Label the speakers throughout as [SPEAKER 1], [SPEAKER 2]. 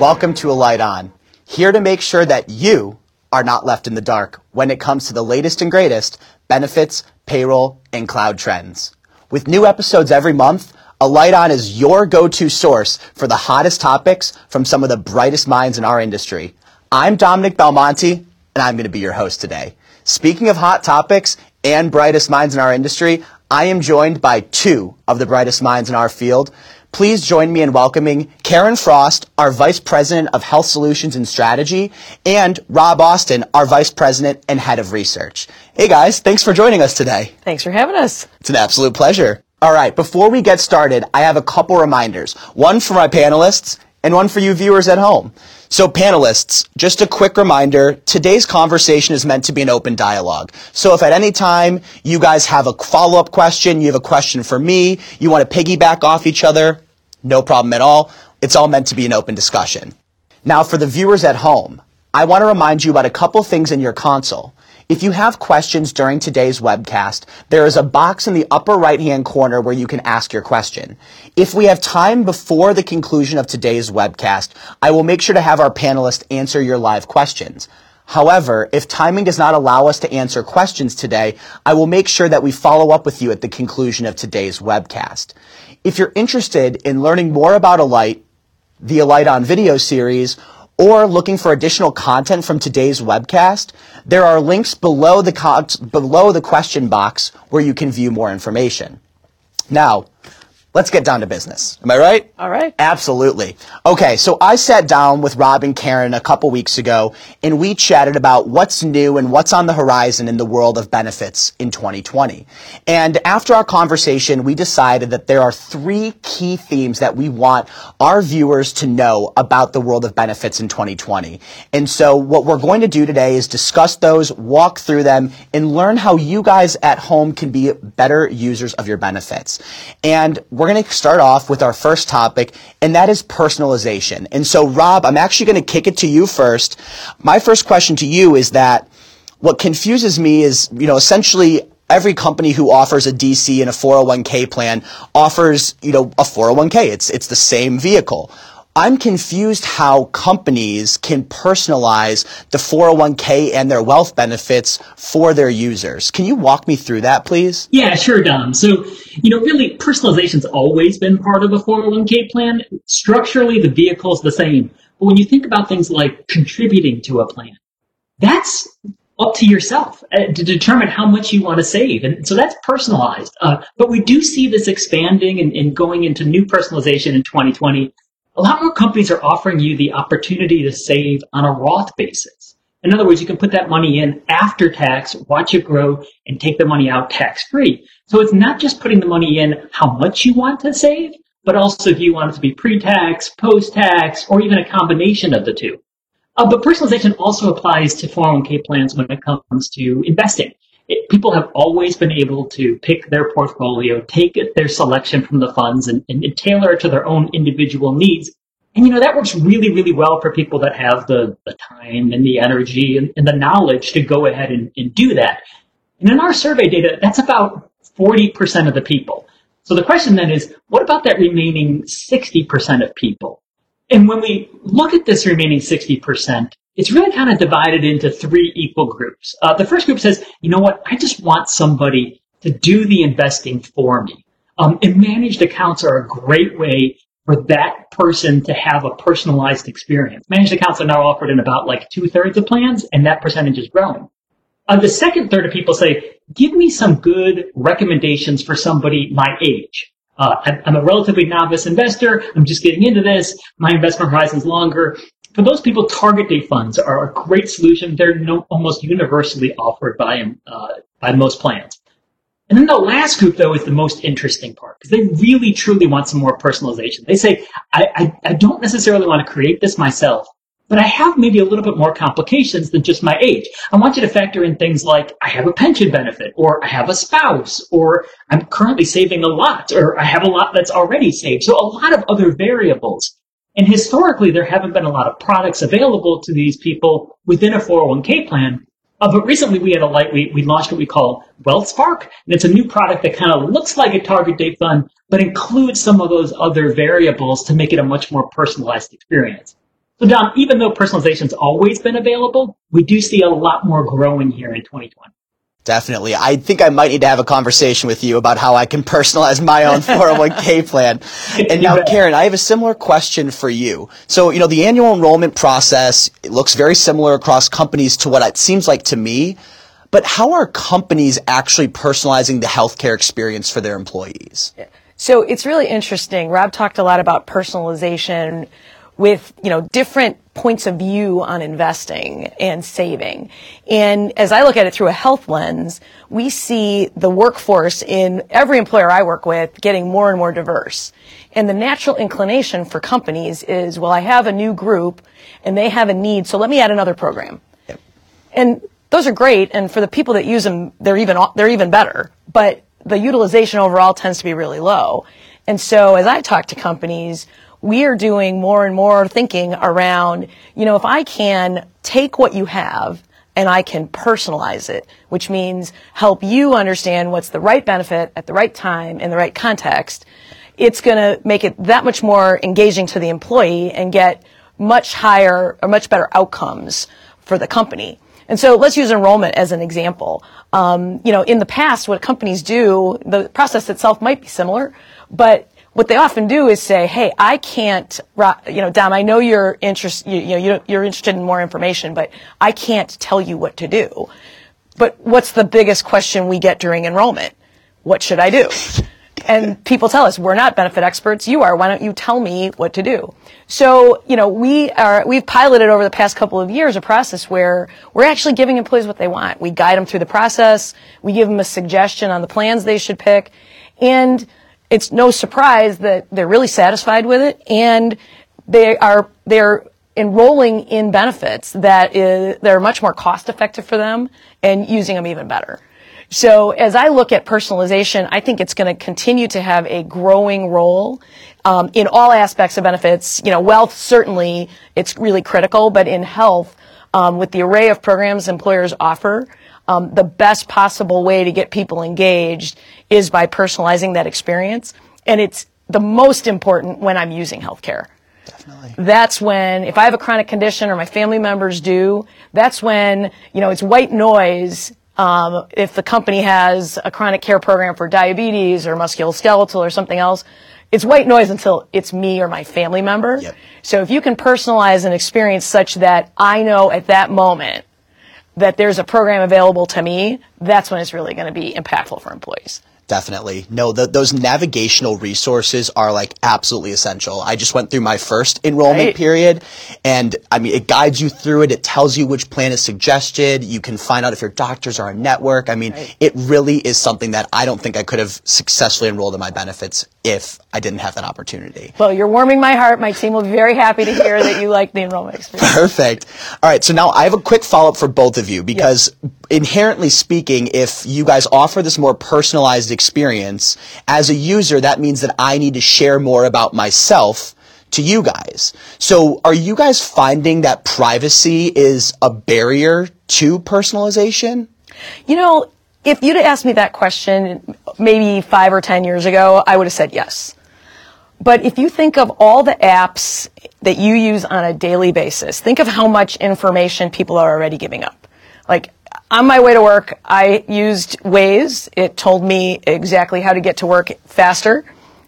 [SPEAKER 1] Welcome to Alight On, here to make sure that you are not left in the dark when it comes to the latest and greatest benefits, payroll, and cloud trends. With new episodes every month, Alight On is your go-to source for the hottest topics from some of the brightest minds in our industry. I'm Dominic Belmonte, and I'm going to be your host today. Speaking of hot topics and brightest minds in our industry, I am joined by two of the brightest minds in our field. Please join me in welcoming Karen Frost, our Vice President of Health Solutions and Strategy, and Rob Austin, our Vice President and Head of Research. Hey guys, thanks for joining us today.
[SPEAKER 2] Thanks for having us.
[SPEAKER 1] It's an absolute pleasure. All right, before we get started, I have a couple reminders. One for my panelists and one for you viewers at home. So panelists, just a quick reminder, today's conversation is meant to be an open dialogue. So if at any time you guys have a follow-up question, you have a question for me, you want to piggyback off each other, no problem at all. It's all meant to be an open discussion. Now for the viewers at home, I want to remind you about a couple things in your console. If you have questions during today's webcast, there is a box in the upper right-hand corner where you can ask your question. If we have time before the conclusion of today's webcast, I will make sure to have our panelists answer your live questions. However, if timing does not allow us to answer questions today, I will make sure that we follow up with you at the conclusion of today's webcast. If you're interested in learning more about Alight, the Alight on video series, or looking for additional content from today's webcast, there are links below the, co- below the question box where you can view more information. Now, let's get down to business. Am I right?
[SPEAKER 2] All right.
[SPEAKER 1] Absolutely. Okay, so I sat down with Rob and Karen a couple weeks ago and we chatted about what's new and what's on the horizon in the world of benefits in 2020. And after our conversation, we decided that there are three key themes that we want our viewers to know about the world of benefits in 2020. And so what we're going to do today is discuss those, walk through them, and learn how you guys at home can be better users of your benefits. And we're going to start off with our first topic, and that is personalization. And so, Rob, I'm actually going to kick it to you first. My first question to you is that what confuses me is, you know, essentially every company who offers a DC and a 401k plan offers, you know, a 401k. It's, it's the same vehicle. I'm confused how companies can personalize the 401k and their wealth benefits for their users. Can you walk me through that, please?
[SPEAKER 3] Yeah, sure, Dom. So, you know, really, personalization's always been part of a 401k plan. Structurally, the vehicle's the same. But when you think about things like contributing to a plan, that's up to yourself uh, to determine how much you want to save. And so that's personalized. Uh, but we do see this expanding and, and going into new personalization in 2020 a lot more companies are offering you the opportunity to save on a Roth basis. In other words, you can put that money in after tax, watch it grow, and take the money out tax free. So it's not just putting the money in how much you want to save, but also do you want it to be pre-tax, post-tax, or even a combination of the two. Uh, but personalization also applies to 401k plans when it comes to investing it, people have always been able to pick their portfolio, take their selection from the funds, and, and, and tailor it to their own individual needs. And you know that works really, really well for people that have the, the time and the energy and, and the knowledge to go ahead and, and do that. And in our survey data, that's about 40% of the people. So the question then is, what about that remaining 60% of people? And when we look at this remaining 60%, it's really kind of divided into three equal groups. Uh, the first group says, you know what, I just want somebody to do the investing for me. Um, and managed accounts are a great way for that person to have a personalized experience. Managed accounts are now offered in about like two thirds of plans, and that percentage is growing. Uh, the second third of people say, give me some good recommendations for somebody my age. Uh, I'm a relatively novice investor. I'm just getting into this. My investment horizon is longer for those people, target date funds are a great solution. They're no, almost universally offered by uh, by most plans. And then the last group, though, is the most interesting part because they really, truly want some more personalization. They say, I, I, I don't necessarily want to create this myself, but I have maybe a little bit more complications than just my age. I want you to factor in things like I have a pension benefit, or I have a spouse, or I'm currently saving a lot, or I have a lot that's already saved. So a lot of other variables. And historically, there haven't been a lot of products available to these people within a 401k plan. Uh, but recently we had a light, we, we launched what we call WealthSpark. And it's a new product that kind of looks like a target date fund, but includes some of those other variables to make it a much more personalized experience. So Dom, even though personalization's always been available, we do see a lot more growing here in 2020.
[SPEAKER 1] Definitely. I think I might need to have a conversation with you about how I can personalize my own 401k plan. And now, Karen, I have a similar question for you. So, you know, the annual enrollment process looks very similar across companies to what it seems like to me. But how are companies actually personalizing the healthcare experience for their employees?
[SPEAKER 2] So it's really interesting. Rob talked a lot about personalization with, you know, different points of view on investing and saving. And as I look at it through a health lens, we see the workforce in every employer I work with getting more and more diverse. And the natural inclination for companies is, well, I have a new group and they have a need, so let me add another program. Yep. And those are great. And for the people that use them, they're even, they're even better. But the utilization overall tends to be really low. And so as I talk to companies, we are doing more and more thinking around, you know, if I can take what you have and I can personalize it, which means help you understand what's the right benefit at the right time in the right context, it's going to make it that much more engaging to the employee and get much higher or much better outcomes for the company. And so let's use enrollment as an example. Um, you know, in the past, what companies do, the process itself might be similar, but what they often do is say, "Hey, I can't, you know, Dom, I know you're interest, you, you know, you're interested in more information, but I can't tell you what to do." But what's the biggest question we get during enrollment? What should I do? And people tell us, we're not benefit experts. You are. Why don't you tell me what to do? So, you know, we are, we've piloted over the past couple of years a process where we're actually giving employees what they want. We guide them through the process. We give them a suggestion on the plans they should pick. And it's no surprise that they're really satisfied with it and they are they're enrolling in benefits that is that are much more cost effective for them and using them even better. So as I look at personalization, I think it's going to continue to have a growing role um, in all aspects of benefits. You know, wealth certainly it's really critical, but in health, um, with the array of programs employers offer, um, the best possible way to get people engaged is by personalizing that experience. And it's the most important when I'm using healthcare. Definitely. That's when, if I have a chronic condition or my family members do, that's when, you know, it's white noise um, if the company has a chronic care program for diabetes or musculoskeletal or something else, it's white noise until it's me or my family member. Yep. So if you can personalize an experience such that I know at that moment that there's a program available to me, that's when it's really going to be impactful for employees.
[SPEAKER 1] Definitely. No, those navigational resources are like absolutely essential. I just went through my first enrollment right. period and I mean, it guides you through it. It tells you which plan is suggested. You can find out if your doctors are a network. I mean, right. it really is something that I don't think I could have successfully enrolled in my benefits if I didn't have that opportunity.
[SPEAKER 2] Well, you're warming my heart. My team will be very happy to hear that you like the enrollment experience.
[SPEAKER 1] Perfect. All right. So now I have a quick follow up for both of you because inherently speaking, if you guys offer this more personalized experience, as a user, that means that I need to share more about myself to you guys. So are you guys finding that privacy is a barrier to personalization?
[SPEAKER 2] You know, if you'd asked me that question maybe five or ten years ago, I would have said yes. But if you think of all the apps that you use on a daily basis, think of how much information people are already giving up. Like on my way to work, I used Waze. It told me exactly how to get to work faster,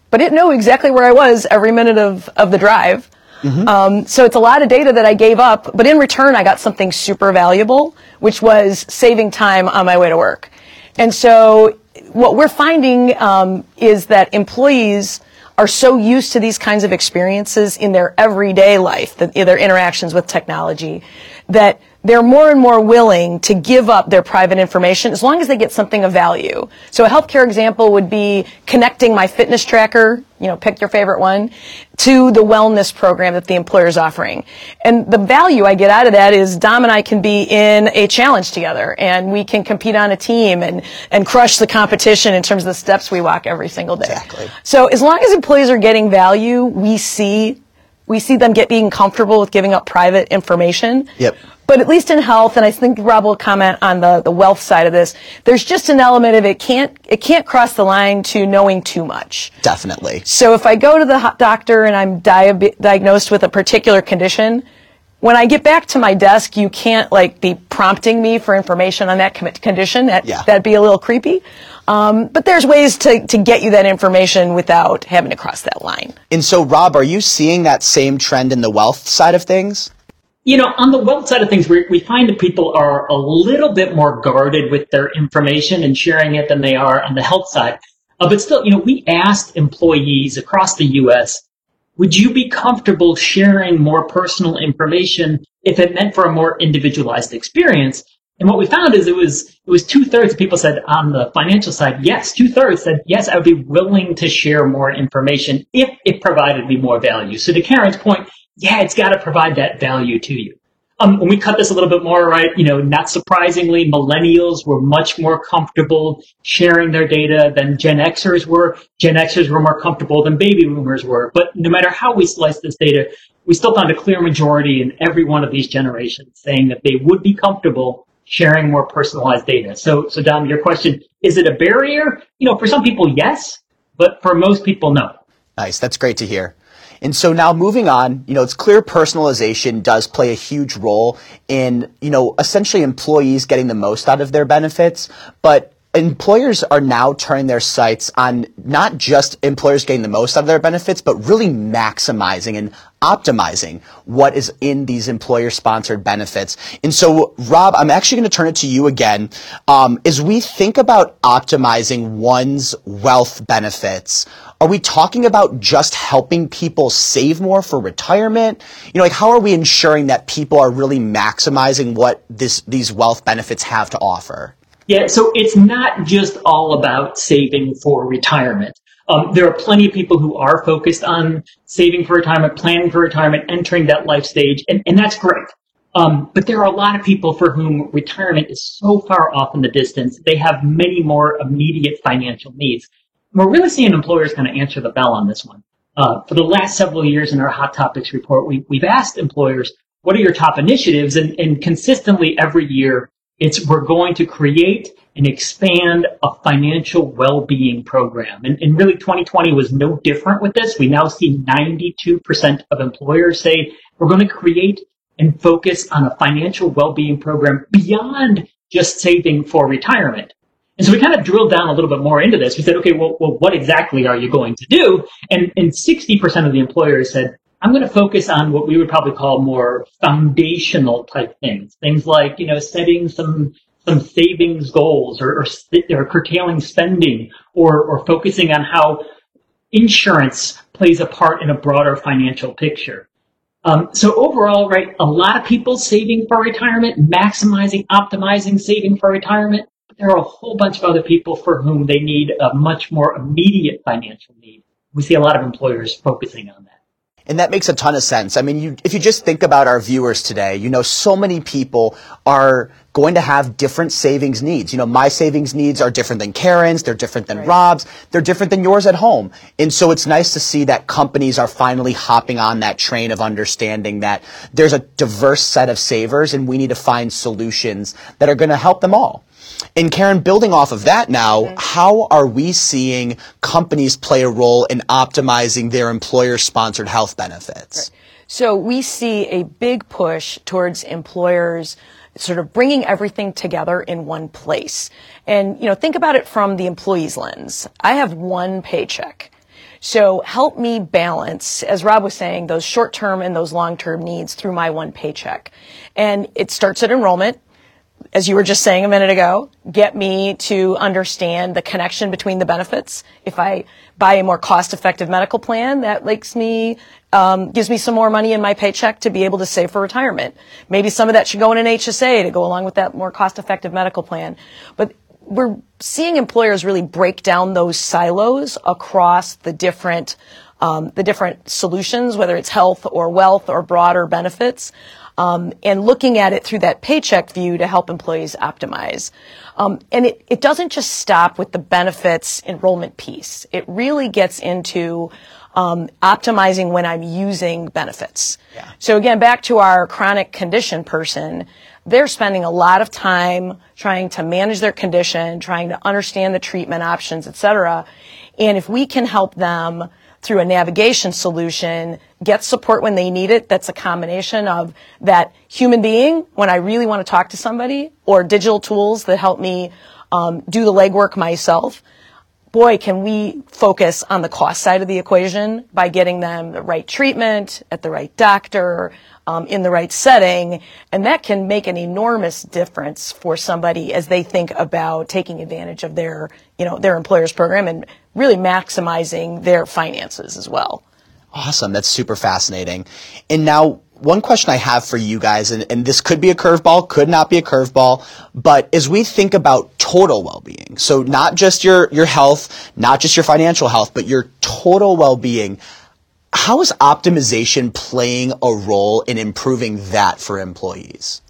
[SPEAKER 2] but it knew exactly where I was every minute of, of the drive. Mm-hmm. Um, so it's a lot of data that I gave up, but in return, I got something super valuable, which was saving time on my way to work. And so what we're finding um, is that employees are so used to these kinds of experiences in their everyday life, their interactions with technology, that they're more and more willing to give up their private information as long as they get something of value. So a healthcare example would be connecting my fitness tracker, you know, pick your favorite one, to the wellness program that the employer is offering. And the value I get out of that is Dom and I can be in a challenge together and we can compete on a team and, and crush the competition in terms of the steps we walk every single day. Exactly. So as long as employees are getting value, we see we see them get being comfortable with giving up private information.
[SPEAKER 1] Yep.
[SPEAKER 2] But at least in health, and I think Rob will comment on the, the wealth side of this, there's just an element of it can't, it can't cross the line to knowing too much.
[SPEAKER 1] Definitely.
[SPEAKER 2] So if I go to the doctor and I'm diabe- diagnosed with a particular condition, when I get back to my desk, you can't like be prompting me for information on that condition. That,
[SPEAKER 1] yeah.
[SPEAKER 2] That'd be a little creepy. Um, but there's ways to, to get you that information without having to cross that line.
[SPEAKER 1] And so, Rob, are you seeing that same trend in the wealth side of things?
[SPEAKER 3] You know, on the wealth side of things, we, we find that people are a little bit more guarded with their information and sharing it than they are on the health side. Uh, but still, you know, we asked employees across the U.S would you be comfortable sharing more personal information if it meant for a more individualized experience? And what we found is it was it was two thirds of people said on the financial side, yes. Two thirds said yes, I would be willing to share more information if it provided me more value. So to Karen's point, yeah, it's got to provide that value to you. Um, when we cut this a little bit more, right, you know, not surprisingly, millennials were much more comfortable sharing their data than Gen Xers were. Gen Xers were more comfortable than baby boomers were. But no matter how we slice this data, we still found a clear majority in every one of these generations saying that they would be comfortable sharing more personalized data. So, so Dom, your question, is it a barrier? You know, for some people, yes, but for most people, no.
[SPEAKER 1] Nice. That's great to hear. And so now moving on, you know, it's clear personalization does play a huge role in, you know, essentially employees getting the most out of their benefits, but employers are now turning their sights on not just employers getting the most out of their benefits, but really maximizing and optimizing what is in these employer sponsored benefits. And so, Rob, I'm actually going to turn it to you again. Um, as we think about optimizing one's wealth benefits, are we talking about just helping people save more for retirement? You know, like how are we ensuring that people are really maximizing what this, these wealth benefits have to offer?
[SPEAKER 3] Yeah, so it's not just all about saving for retirement. Um, there are plenty of people who are focused on saving for retirement, planning for retirement, entering that life stage, and, and that's great. Um, but there are a lot of people for whom retirement is so far off in the distance, they have many more immediate financial needs. We're really seeing employers kind of answer the bell on this one. Uh, for the last several years in our Hot Topics report, we, we've asked employers, what are your top initiatives? And, and consistently every year, it's we're going to create and expand a financial well-being program. And, and really 2020 was no different with this. We now see 92% of employers say we're going to create and focus on a financial well-being program beyond just saving for retirement. And so we kind of drilled down a little bit more into this. We said, okay, well, well what exactly are you going to do? And, and 60% of the employers said, I'm going to focus on what we would probably call more foundational type things. Things like, you know, setting some, some savings goals or, or, or curtailing spending or, or focusing on how insurance plays a part in a broader financial picture. Um, so overall, right, a lot of people saving for retirement, maximizing, optimizing saving for retirement. But there are a whole bunch of other people for whom they need a much more immediate financial need. We see a lot of employers focusing on that.
[SPEAKER 1] And that makes a ton of sense. I mean, you, if you just think about our viewers today, you know, so many people are going to have different savings needs. You know, my savings needs are different than Karen's, they're different than right. Rob's, they're different than yours at home. And so it's nice to see that companies are finally hopping on that train of understanding that there's a diverse set of savers and we need to find solutions that are going to help them all. And Karen, building off of that now, mm-hmm. how are we seeing companies play a role in optimizing their employer sponsored health benefits?
[SPEAKER 2] Right. So we see a big push towards employers sort of bringing everything together in one place. And, you know, think about it from the employee's lens. I have one paycheck. So help me balance, as Rob was saying, those short-term and those long-term needs through my one paycheck. And it starts at enrollment as you were just saying a minute ago, get me to understand the connection between the benefits. If I buy a more cost-effective medical plan, that makes me um, gives me some more money in my paycheck to be able to save for retirement. Maybe some of that should go in an HSA to go along with that more cost-effective medical plan. But we're seeing employers really break down those silos across the different um, the different solutions, whether it's health or wealth or broader benefits um, and looking at it through that paycheck view to help employees optimize. Um, and it, it doesn't just stop with the benefits enrollment piece. It really gets into um, optimizing when I'm using benefits. Yeah. So again, back to our chronic condition person, they're spending a lot of time trying to manage their condition, trying to understand the treatment options, et cetera. And if we can help them through a navigation solution, get support when they need it. That's a combination of that human being when I really want to talk to somebody or digital tools that help me um, do the legwork myself. Boy, can we focus on the cost side of the equation by getting them the right treatment at the right doctor, um, in the right setting, and that can make an enormous difference for somebody as they think about taking advantage of their, you know, their employer's program and really maximizing their finances as well.
[SPEAKER 1] Awesome. That's super fascinating. And now, one question I have for you guys, and, and this could be a curveball, could not be a curveball, but as we think about total well-being, so not just your, your health, not just your financial health, but your total well-being, how is optimization playing a role in improving that for employees?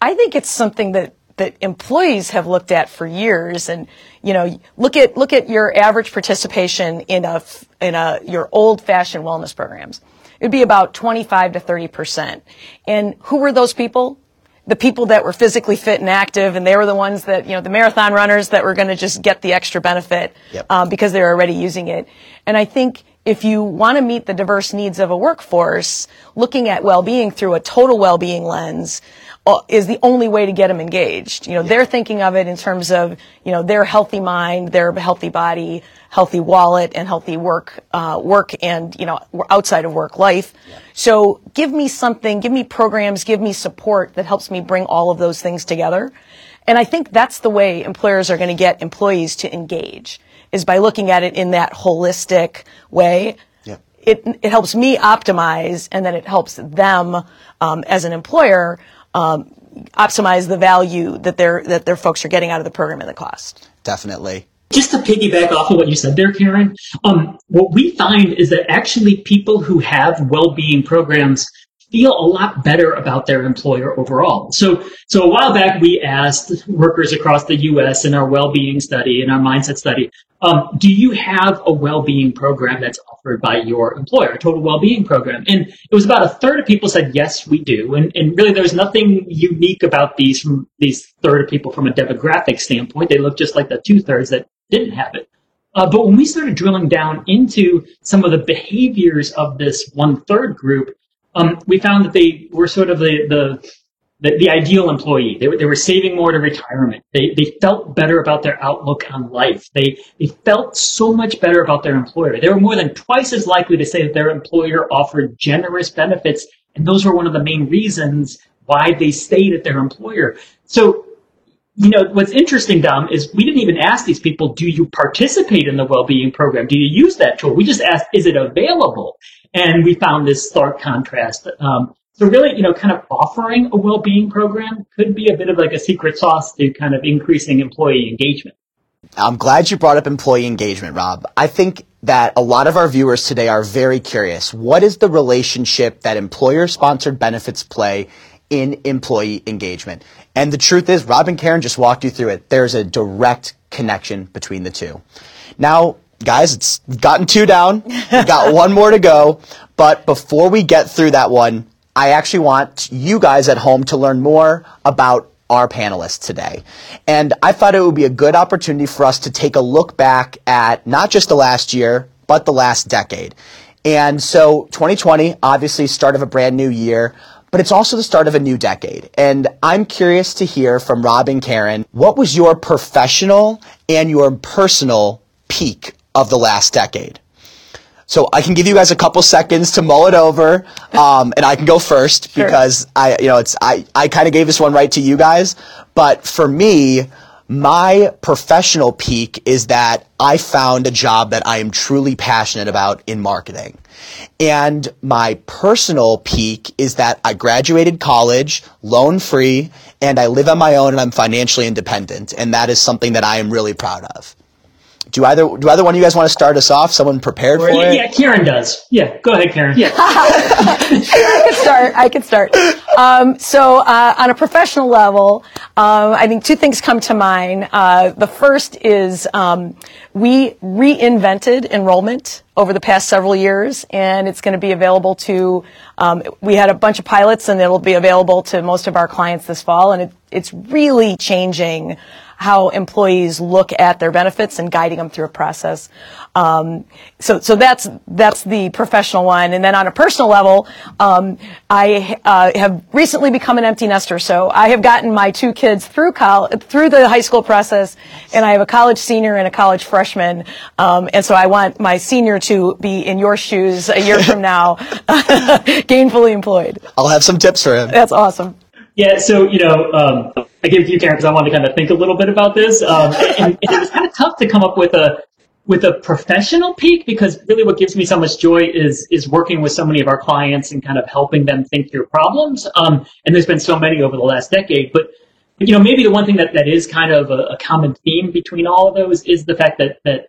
[SPEAKER 2] I think it's something that that employees have looked at for years and you know look at look at your average participation in a in a your old fashioned wellness programs it'd be about 25 to 30 percent. And who were those people? The people that were physically fit and active and they were the ones that you know the marathon runners that were going to just get the extra benefit yep. um, because they were already using it. And i think if you want to meet the diverse needs of a workforce, looking at well-being through a total well-being lens is the only way to get them engaged. You know, yeah. they're thinking of it in terms of, you know, their healthy mind, their healthy body, healthy wallet, and healthy work, uh, work and, you know, outside of work life. Yeah. So give me something, give me programs, give me support that helps me bring all of those things together. And I think that's the way employers are going to get employees to engage is by looking at it in that holistic way. Yeah. It, it helps me optimize and then it helps them, um, as an employer, um, optimize the value that their, that their folks are getting out of the program and the cost.
[SPEAKER 1] Definitely
[SPEAKER 3] just to piggyback off of what you said there, Karen, um, what we find is that actually people who have well-being programs feel a lot better about their employer overall. So, so a while back we asked workers across the U.S. in our well-being study, in our mindset study, um, do you have a well-being program that's offered by your employer, a total well-being program? And it was about a third of people said yes, we do. And, and really, there's nothing unique about these from these third of people from a demographic standpoint. They look just like the two thirds that didn't have it. Uh, but when we started drilling down into some of the behaviors of this one third group, um, we found that they were sort of the, the, the, the ideal employee. They, they were saving more to retirement. They, they felt better about their outlook on life. They, they felt so much better about their employer. They were more than twice as likely to say that their employer offered generous benefits. And those were one of the main reasons why they stayed at their employer. So you know, what's interesting, Dom, is we didn't even ask these people, do you participate in the well-being program? Do you use that tool? We just asked, is it available? And we found this stark contrast. Um, so really, you know, kind of offering a well-being program could be a bit of like a secret sauce to kind of increasing employee engagement.
[SPEAKER 1] I'm glad you brought up employee engagement, Rob. I think that a lot of our viewers today are very curious. What is the relationship that employer sponsored benefits play in employee engagement? And the truth is, Rob and Karen just walked you through it. There's a direct connection between the two. Now, guys, it's gotten two down. We've got one more to go. But before we get through that one, I actually want you guys at home to learn more about our panelists today. And I thought it would be a good opportunity for us to take a look back at not just the last year, but the last decade. And so 2020, obviously start of a brand new year, but it's also the start of a new decade. And I'm curious to hear from Rob and Karen, what was your professional and your personal peak of the last decade. So I can give you guys a couple seconds to mull it over, um, and I can go first sure. because I, you know, it's I, I kind of gave this one right to you guys, but for me, my professional peak is that I found a job that I am truly passionate about in marketing. And my personal peak is that I graduated college loan free and I live on my own and I'm financially independent. And that is something that I am really proud of. Do either do either one of you guys want to start us off? Someone prepared for
[SPEAKER 3] yeah,
[SPEAKER 1] it?
[SPEAKER 3] Yeah, Karen does. Yeah, go ahead, Karen.
[SPEAKER 2] Yeah, I could start. I could start. Um, so, uh, on a professional level, um, I think two things come to mind. Uh, the first is um, we reinvented enrollment over the past several years, and it's going to be available to. Um, we had a bunch of pilots, and it'll be available to most of our clients this fall, and it, it's really changing how employees look at their benefits and guiding them through a process. Um, so, so that's that's the professional one, and then on a personal level, um, I uh, have recently become an empty nester. So I have gotten my two kids through college, through the high school process, and I have a college senior and a college freshman. Um, and so I want my senior to be in your shoes a year from now, gainfully employed.
[SPEAKER 1] I'll have some tips for him.
[SPEAKER 2] That's awesome.
[SPEAKER 3] Yeah, so you know, um, I gave you Karen because I wanted to kind of think a little bit about this, um, and, and, it was kind of tough to come up with a with a professional peak because really what gives me so much joy is is working with so many of our clients and kind of helping them think through problems. Um, and there's been so many over the last decade, but you know, maybe the one thing that, that is kind of a, a common theme between all of those is the fact that that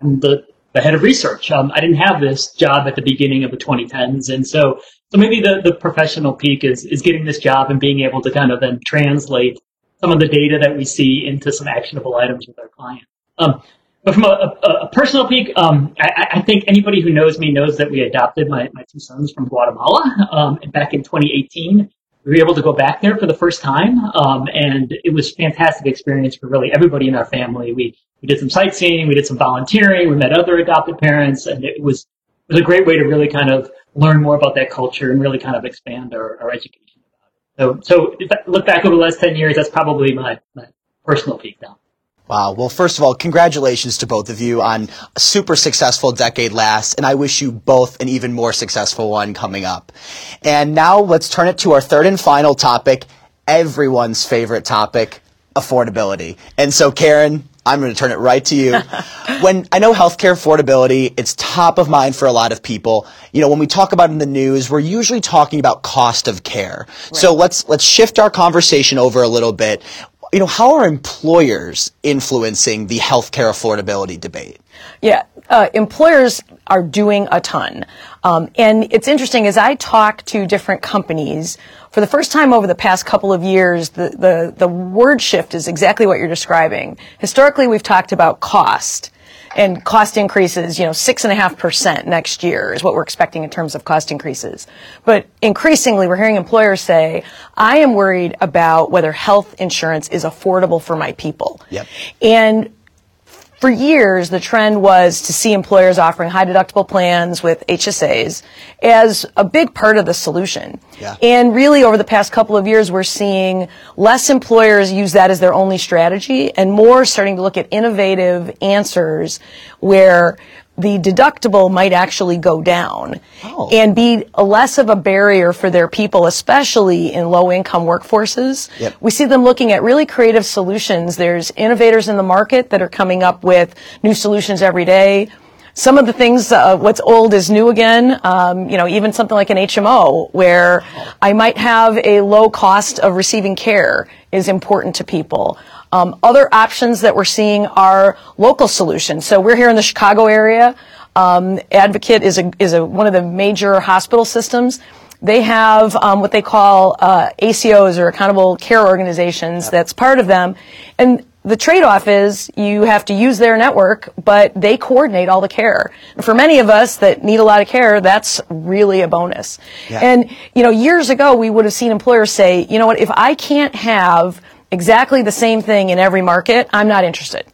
[SPEAKER 3] I'm the the head of research. Um, I didn't have this job at the beginning of the 2010s, and so so maybe the, the professional peak is, is getting this job and being able to kind of then translate some of the data that we see into some actionable items with our clients. Um, but from a, a, a personal peak, um, I, I, think anybody who knows me knows that we adopted my, my two sons from Guatemala um, back in 2018. We were able to go back there for the first time, um, and it was a fantastic experience for really everybody in our family. We we did some sightseeing, we did some volunteering, we met other adopted parents, and it was it was a great way to really kind of learn more about that culture and really kind of expand our, our education about it. So, so if I look back over the last 10 years, that's probably my, my personal peak now.
[SPEAKER 1] Wow. Well, first of all, congratulations to both of you on a super successful decade last, and I wish you both an even more successful one coming up. And now let's turn it to our third and final topic, everyone's favorite topic, affordability. And so, Karen, I'm going to turn it right to you. when I know healthcare affordability, it's top of mind for a lot of people. You know, when we talk about in the news, we're usually talking about cost of care. Right. So let's let's shift our conversation over a little bit. You know, how are employers influencing the healthcare affordability debate?
[SPEAKER 2] Yeah, uh, employers are doing a ton. Um, and it's interesting as I talk to different companies, for the first time over the past couple of years, the, the, the word shift is exactly what you're describing. Historically, we've talked about cost and cost increases, you know, six and a half percent next year is what we're expecting in terms of cost increases. But increasingly, we're hearing employers say, I am worried about whether health insurance is affordable for my people.
[SPEAKER 1] Yep.
[SPEAKER 2] And for years, the trend was to see employers offering high deductible plans with HSAs as a big part of the solution.
[SPEAKER 1] Yeah.
[SPEAKER 2] And really over the past couple of years, we're seeing less employers use that as their only strategy and more starting to look at innovative answers where the deductible might actually go down
[SPEAKER 1] oh.
[SPEAKER 2] and be less of a barrier for their people, especially in low income workforces.
[SPEAKER 1] Yep.
[SPEAKER 2] We see them looking at really creative solutions. There's innovators in the market that are coming up with new solutions every day. Some of the things, uh, what's old is new again. Um, you know, even something like an HMO, where I might have a low cost of receiving care, is important to people. Um, other options that we're seeing are local solutions. So we're here in the Chicago area. Um, Advocate is a, is a, one of the major hospital systems. They have um, what they call uh, ACOs or accountable care organizations. That's part of them, and the trade-off is you have to use their network, but they coordinate all the care. And for many of us that need a lot of care, that's really a bonus.
[SPEAKER 1] Yeah.
[SPEAKER 2] And you know, years ago we would have seen employers say, you know what, if I can't have exactly the same thing in every market, I'm not interested.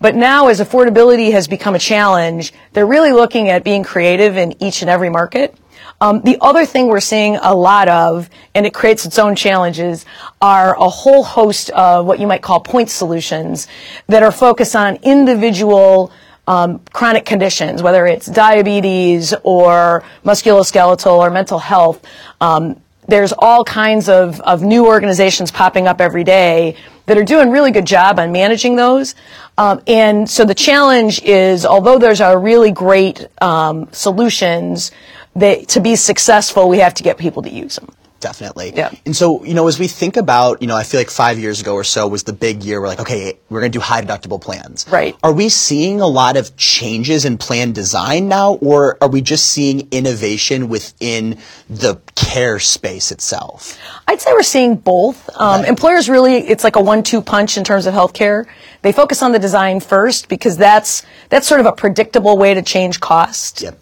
[SPEAKER 2] But now as affordability has become a challenge, they're really looking at being creative in each and every market. Um, the other thing we're seeing a lot of, and it creates its own challenges, are a whole host of what you might call point solutions that are focused on individual um, chronic conditions, whether it's diabetes or musculoskeletal or mental health. Um, there's all kinds of, of new organizations popping up every day that are doing really good job on managing those. Um, and so the challenge is, although there's a really great um, solutions, that to be successful, we have to get people to use them.
[SPEAKER 1] Definitely.
[SPEAKER 2] Yeah.
[SPEAKER 1] And so, you know, as we think about, you know, I feel like five years ago or so was the big year. We're like, okay, we're going to do high deductible plans.
[SPEAKER 2] Right.
[SPEAKER 1] Are we seeing a lot of changes in plan design now, or are we just seeing innovation within the care space itself?
[SPEAKER 2] I'd say we're seeing both. Um. Employers really, it's like a one-two punch in terms of healthcare. They focus on the design first because that's that's sort of a predictable way to change cost.
[SPEAKER 1] Yep.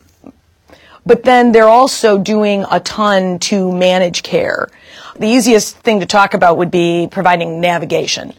[SPEAKER 2] But then they're also doing a ton to manage care. The easiest thing to talk about would be providing navigation.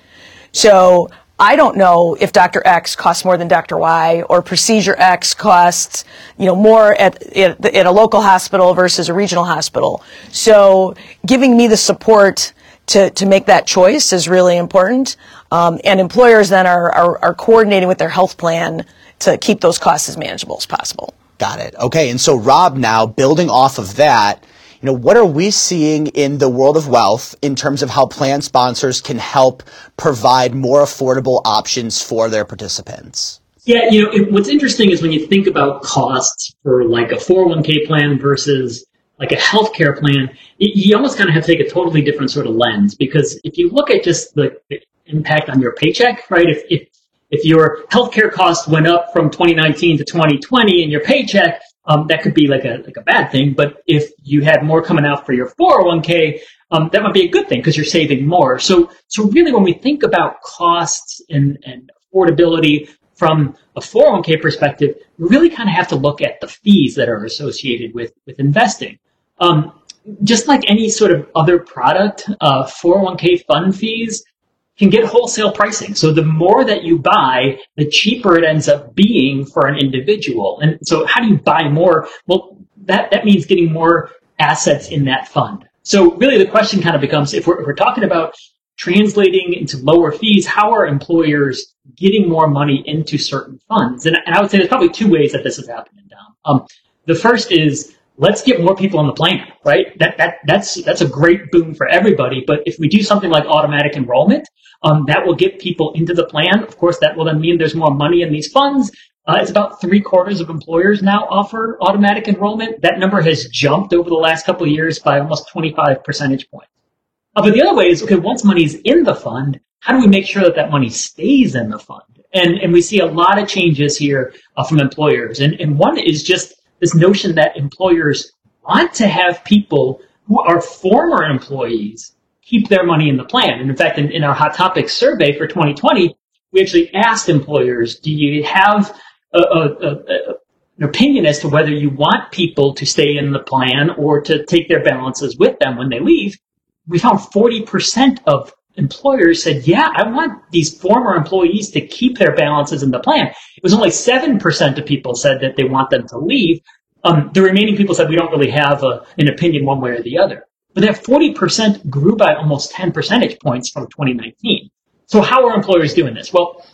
[SPEAKER 2] So I don't know if Dr. X costs more than Dr. Y or procedure X costs, you know, more at, at, at, a local hospital versus a regional hospital. So giving me the support to, to make that choice is really important. Um, and employers then are, are, are coordinating with their health plan to keep those costs as manageable as possible.
[SPEAKER 1] Got it. Okay. And so Rob, now building off of that, you know, what are we seeing in the world of wealth in terms of how plan sponsors can help provide more affordable options for their participants?
[SPEAKER 3] Yeah, you know, it, what's interesting is when you think about costs for like a 401k plan versus like a healthcare plan, it, you almost kind of have to take a totally different sort of lens because if you look at just the, the impact on your paycheck, right? If, if if your healthcare costs went up from 2019 to 2020 in your paycheck, um, that could be like a like a bad thing. But if you had more coming out for your 401k, um, that might be a good thing because you're saving more. So so really, when we think about costs and and affordability from a 401k perspective, we really kind of have to look at the fees that are associated with with investing. Um, just like any sort of other product, uh, 401k fund fees can get wholesale pricing. So the more that you buy, the cheaper it ends up being for an individual. And so how do you buy more? Well, that, that means getting more assets in that fund. So really the question kind of becomes if we're, if we're talking about translating into lower fees, how are employers getting more money into certain funds? And, and I would say there's probably two ways that this is happening, Dom. Um, the first is let's get more people on the plan, right? That, that, that's, that's a great boom for everybody. But if we do something like automatic enrollment, um, that will get people into the plan. Of course, that will then mean there's more money in these funds. Uh, it's about three quarters of employers now offer automatic enrollment. That number has jumped over the last couple of years by almost 25 percentage points. Uh, but the other way is, okay, once money's in the fund, how do we make sure that that money stays in the fund? And, and we see a lot of changes here uh, from employers. And, and one is just this notion that employers want to have people who are former employees keep their money in the plan. And in fact, in, in our hot topics survey for 2020, we actually asked employers, do you have a, a, a, an opinion as to whether you want people to stay in the plan or to take their balances with them when they leave? We found 40% of employers said, yeah, I want these former employees to keep their balances in the plan. It was only 7% of people said that they want them to leave. Um, the remaining people said we don't really have a, an opinion one way or the other. But that 40% grew by almost 10 percentage points from 2019. So how are employers doing this? Well,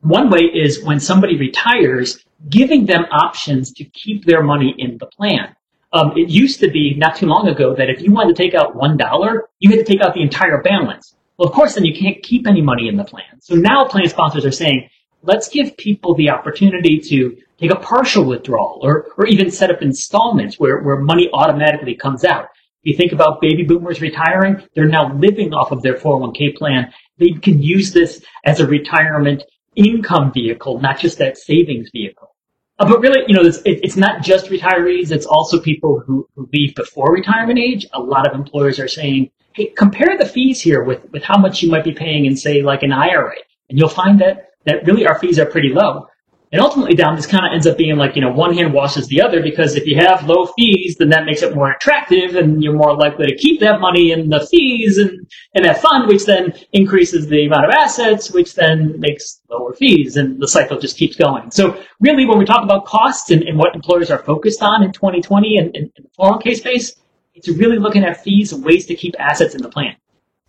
[SPEAKER 3] one way is when somebody retires, giving them options to keep their money in the plan. Um, it used to be not too long ago that if you wanted to take out one dollar, you had to take out the entire balance. Well, of course, then you can't keep any money in the plan. So now plan sponsors are saying, let's give people the opportunity to take a partial withdrawal or, or even set up installments where, where money automatically comes out. If you think about baby boomers retiring, they're now living off of their 401k plan. They can use this as a retirement income vehicle, not just that savings vehicle. Uh, but really, you know, it's, it, it's, not just retirees. It's also people who, who leave before retirement age. A lot of employers are saying, hey, compare the fees here with, with how much you might be paying in, say, like an IRA. And you'll find that, that really our fees are pretty low. And ultimately, Dom, this kind of ends up being like, you know, one hand washes the other because if you have low fees, then that makes it more attractive and you're more likely to keep that money in the fees and in that fund, which then increases the amount of assets, which then makes lower fees and the cycle just keeps going. So really, when we talk about costs and, and what employers are focused on in 2020 and in, in the 401k space, it's really looking at fees and ways to keep assets in the plan.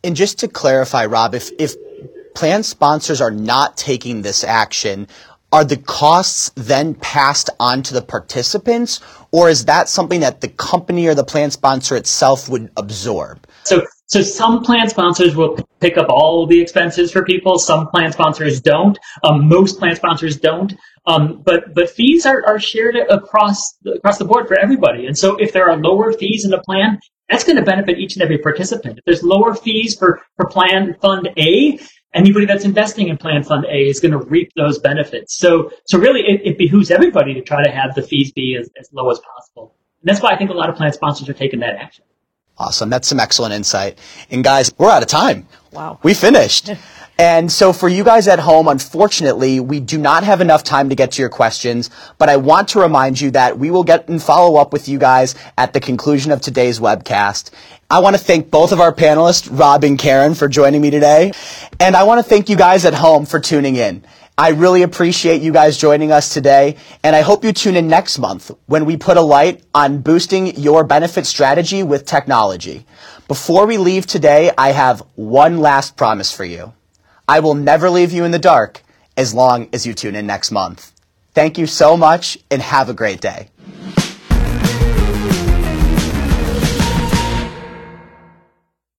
[SPEAKER 1] And just to clarify, Rob, if, if plan sponsors are not taking this action, are the costs then passed on to the participants or is that something that the company or the plan sponsor itself would absorb?
[SPEAKER 3] So, so some plan sponsors will pick up all the expenses for people. Some plan sponsors don't. Um, most plan sponsors don't. Um, but but fees are, are shared across across the board for everybody. And so if there are lower fees in a plan, that's going to benefit each and every participant. If there's lower fees for for Plan Fund A, anybody that's investing in Plan Fund A is going to reap those benefits. So, so really, it, it behooves everybody to try to have the fees be as, as low as possible. And that's why I think a lot of plan sponsors are taking that action.
[SPEAKER 1] Awesome. That's some excellent insight. And guys, we're out of time.
[SPEAKER 2] Wow.
[SPEAKER 1] We finished. And so for you guys at home, unfortunately, we do not have enough time to get to your questions, but I want to remind you that we will get and follow up with you guys at the conclusion of today's webcast. I want to thank both of our panelists, Rob and Karen, for joining me today. And I want to thank you guys at home for tuning in. I really appreciate you guys joining us today, and I hope you tune in next month when we put a light on boosting your benefit strategy with technology. Before we leave today, I have one last promise for you. I will never leave you in the dark as long as you tune in next month. Thank you so much and have a great day.